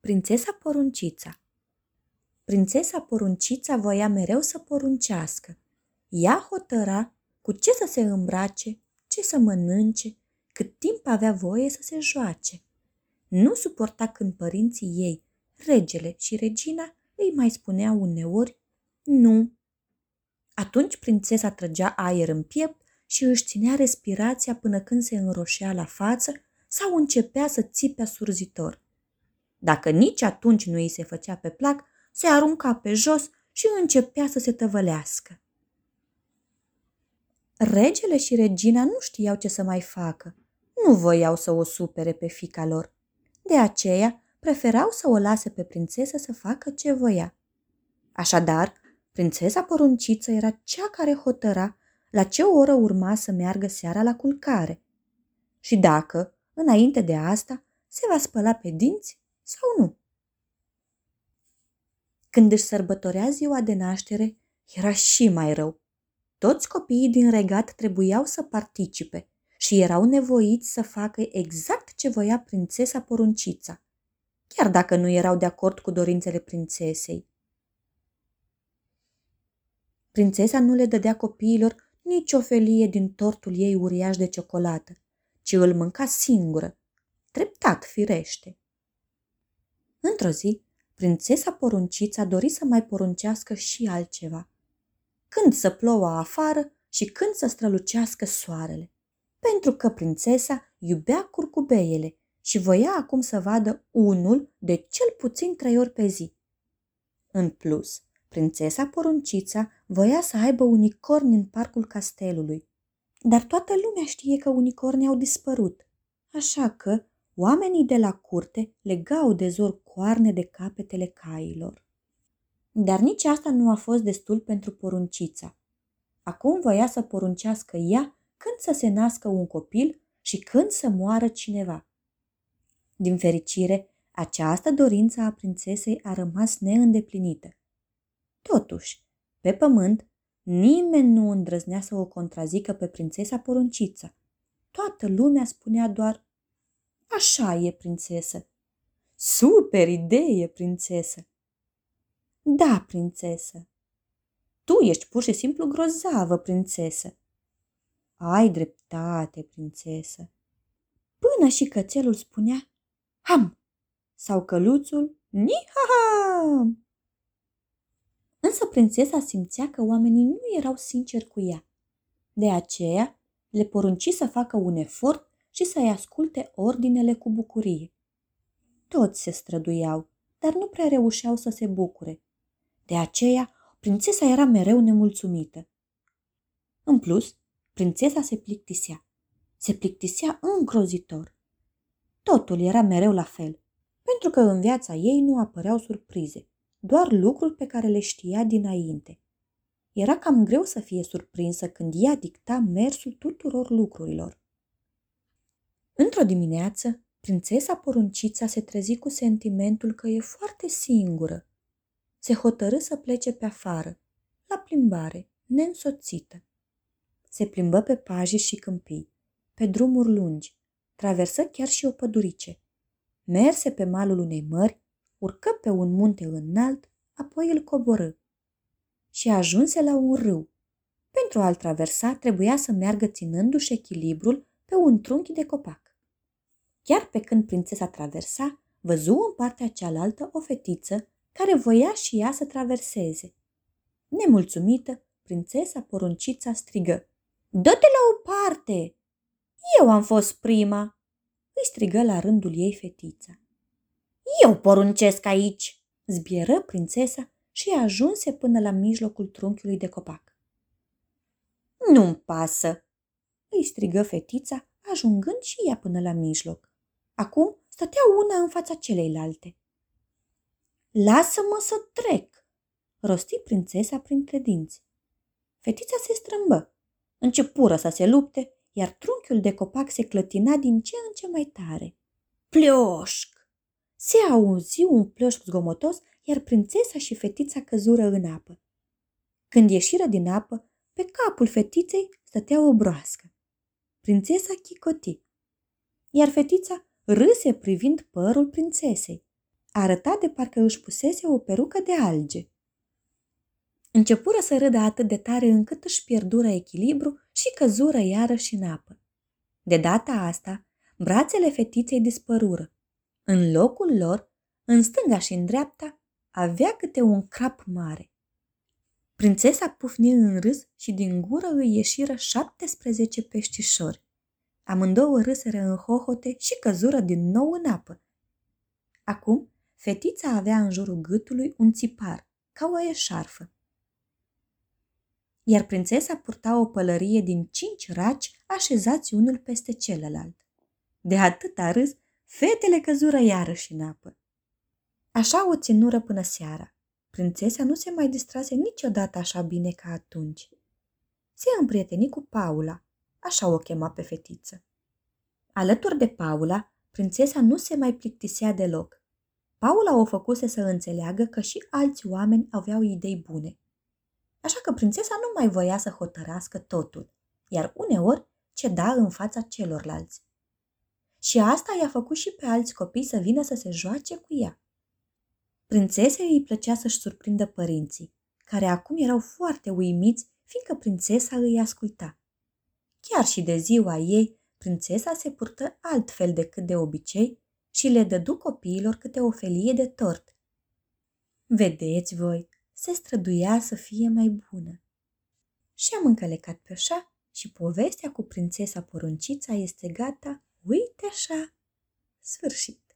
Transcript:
Prințesa Poruncița Prințesa Poruncița voia mereu să poruncească. Ea hotăra cu ce să se îmbrace, ce să mănânce, cât timp avea voie să se joace. Nu suporta când părinții ei, regele și regina, îi mai spuneau uneori nu. Atunci prințesa trăgea aer în piept și își ținea respirația până când se înroșea la față sau începea să țipe surzitor. Dacă nici atunci nu îi se făcea pe plac, se arunca pe jos și începea să se tăvălească. Regele și regina nu știau ce să mai facă. Nu voiau să o supere pe fica lor. De aceea, preferau să o lase pe prințesă să facă ce voia. Așadar, prințesa porunciță era cea care hotăra la ce oră urma să meargă seara la culcare și dacă, înainte de asta, se va spăla pe dinți sau nu. Când își sărbătorea ziua de naștere, era și mai rău. Toți copiii din regat trebuiau să participe și erau nevoiți să facă exact ce voia prințesa poruncița, chiar dacă nu erau de acord cu dorințele prințesei. Prințesa nu le dădea copiilor nici o felie din tortul ei uriaș de ciocolată, ci îl mânca singură, treptat firește. Într-o zi, prințesa poruncița dori să mai poruncească și altceva. Când să plouă afară și când să strălucească soarele. Pentru că prințesa iubea curcubeiele și voia acum să vadă unul de cel puțin trei ori pe zi. În plus, prințesa poruncița voia să aibă unicorni în parcul castelului. Dar toată lumea știe că unicornii au dispărut, așa că Oamenii de la curte legau de zor coarne de capetele cailor. Dar nici asta nu a fost destul pentru poruncița. Acum voia să poruncească ea când să se nască un copil și când să moară cineva. Din fericire, această dorință a prințesei a rămas neîndeplinită. Totuși, pe pământ, nimeni nu îndrăznea să o contrazică pe prințesa porunciță. Toată lumea spunea doar Așa e, prințesă. Super idee, prințesă. Da, prințesă. Tu ești pur și simplu grozavă, prințesă. Ai dreptate, prințesă. Până și cățelul spunea ham sau căluțul ni-ha-ha. Însă prințesa simțea că oamenii nu erau sinceri cu ea. De aceea le porunci să facă un efort și să-i asculte ordinele cu bucurie. Toți se străduiau, dar nu prea reușeau să se bucure. De aceea, prințesa era mereu nemulțumită. În plus, prințesa se plictisea. Se plictisea îngrozitor. Totul era mereu la fel, pentru că în viața ei nu apăreau surprize, doar lucruri pe care le știa dinainte. Era cam greu să fie surprinsă când ea dicta mersul tuturor lucrurilor. Într-o dimineață, prințesa poruncița se trezi cu sentimentul că e foarte singură. Se hotărâ să plece pe afară, la plimbare, neînsoțită. Se plimbă pe paji și câmpii, pe drumuri lungi, traversă chiar și o pădurice. Merse pe malul unei mări, urcă pe un munte înalt, apoi îl coborâ. Și ajunse la un râu. Pentru a-l traversa, trebuia să meargă ținându-și echilibrul pe un trunchi de copac. Chiar pe când prințesa traversa, văzu în partea cealaltă o fetiță care voia și ea să traverseze. Nemulțumită, prințesa poruncița strigă. Dă-te la o parte! Eu am fost prima! Îi strigă la rândul ei fetița. Eu poruncesc aici! Zbieră prințesa și ajunse până la mijlocul trunchiului de copac. Nu-mi pasă! Îi strigă fetița, ajungând și ea până la mijloc. Acum stătea una în fața celeilalte. Lasă-mă să trec, rosti prințesa printre dinți. Fetița se strâmbă, începură să se lupte, iar trunchiul de copac se clătina din ce în ce mai tare. Plioșc! Se auzi un plioșc zgomotos, iar prințesa și fetița căzură în apă. Când ieșiră din apă, pe capul fetiței stătea o broască. Prințesa chicoti, iar fetița râse privind părul prințesei. Arăta de parcă își pusese o perucă de alge. Începură să râdă atât de tare încât își pierdură echilibru și căzură iarăși în apă. De data asta, brațele fetiței dispărură. În locul lor, în stânga și în dreapta, avea câte un crap mare. Prințesa pufni în râs și din gură îi ieșiră 17 peștișori. Amândouă râsere în hohote și căzură din nou în apă. Acum, fetița avea în jurul gâtului un țipar, ca o eșarfă. Iar prințesa purta o pălărie din cinci raci așezați unul peste celălalt. De atâta râs, fetele căzură iarăși în apă. Așa o ținură până seara. Prințesa nu se mai distrase niciodată așa bine ca atunci. Se împrieteni cu Paula, așa o chema pe fetiță. Alături de Paula, prințesa nu se mai plictisea deloc. Paula o făcuse să înțeleagă că și alți oameni aveau idei bune. Așa că prințesa nu mai voia să hotărască totul, iar uneori ceda în fața celorlalți. Și asta i-a făcut și pe alți copii să vină să se joace cu ea. Prințesei îi plăcea să-și surprindă părinții, care acum erau foarte uimiți, fiindcă prințesa îi asculta. Chiar și de ziua ei, prințesa se purtă altfel decât de obicei și le dădu copiilor câte o felie de tort. Vedeți voi, se străduia să fie mai bună. Și am încălecat pe așa și povestea cu prințesa poruncița este gata, uite așa, sfârșit.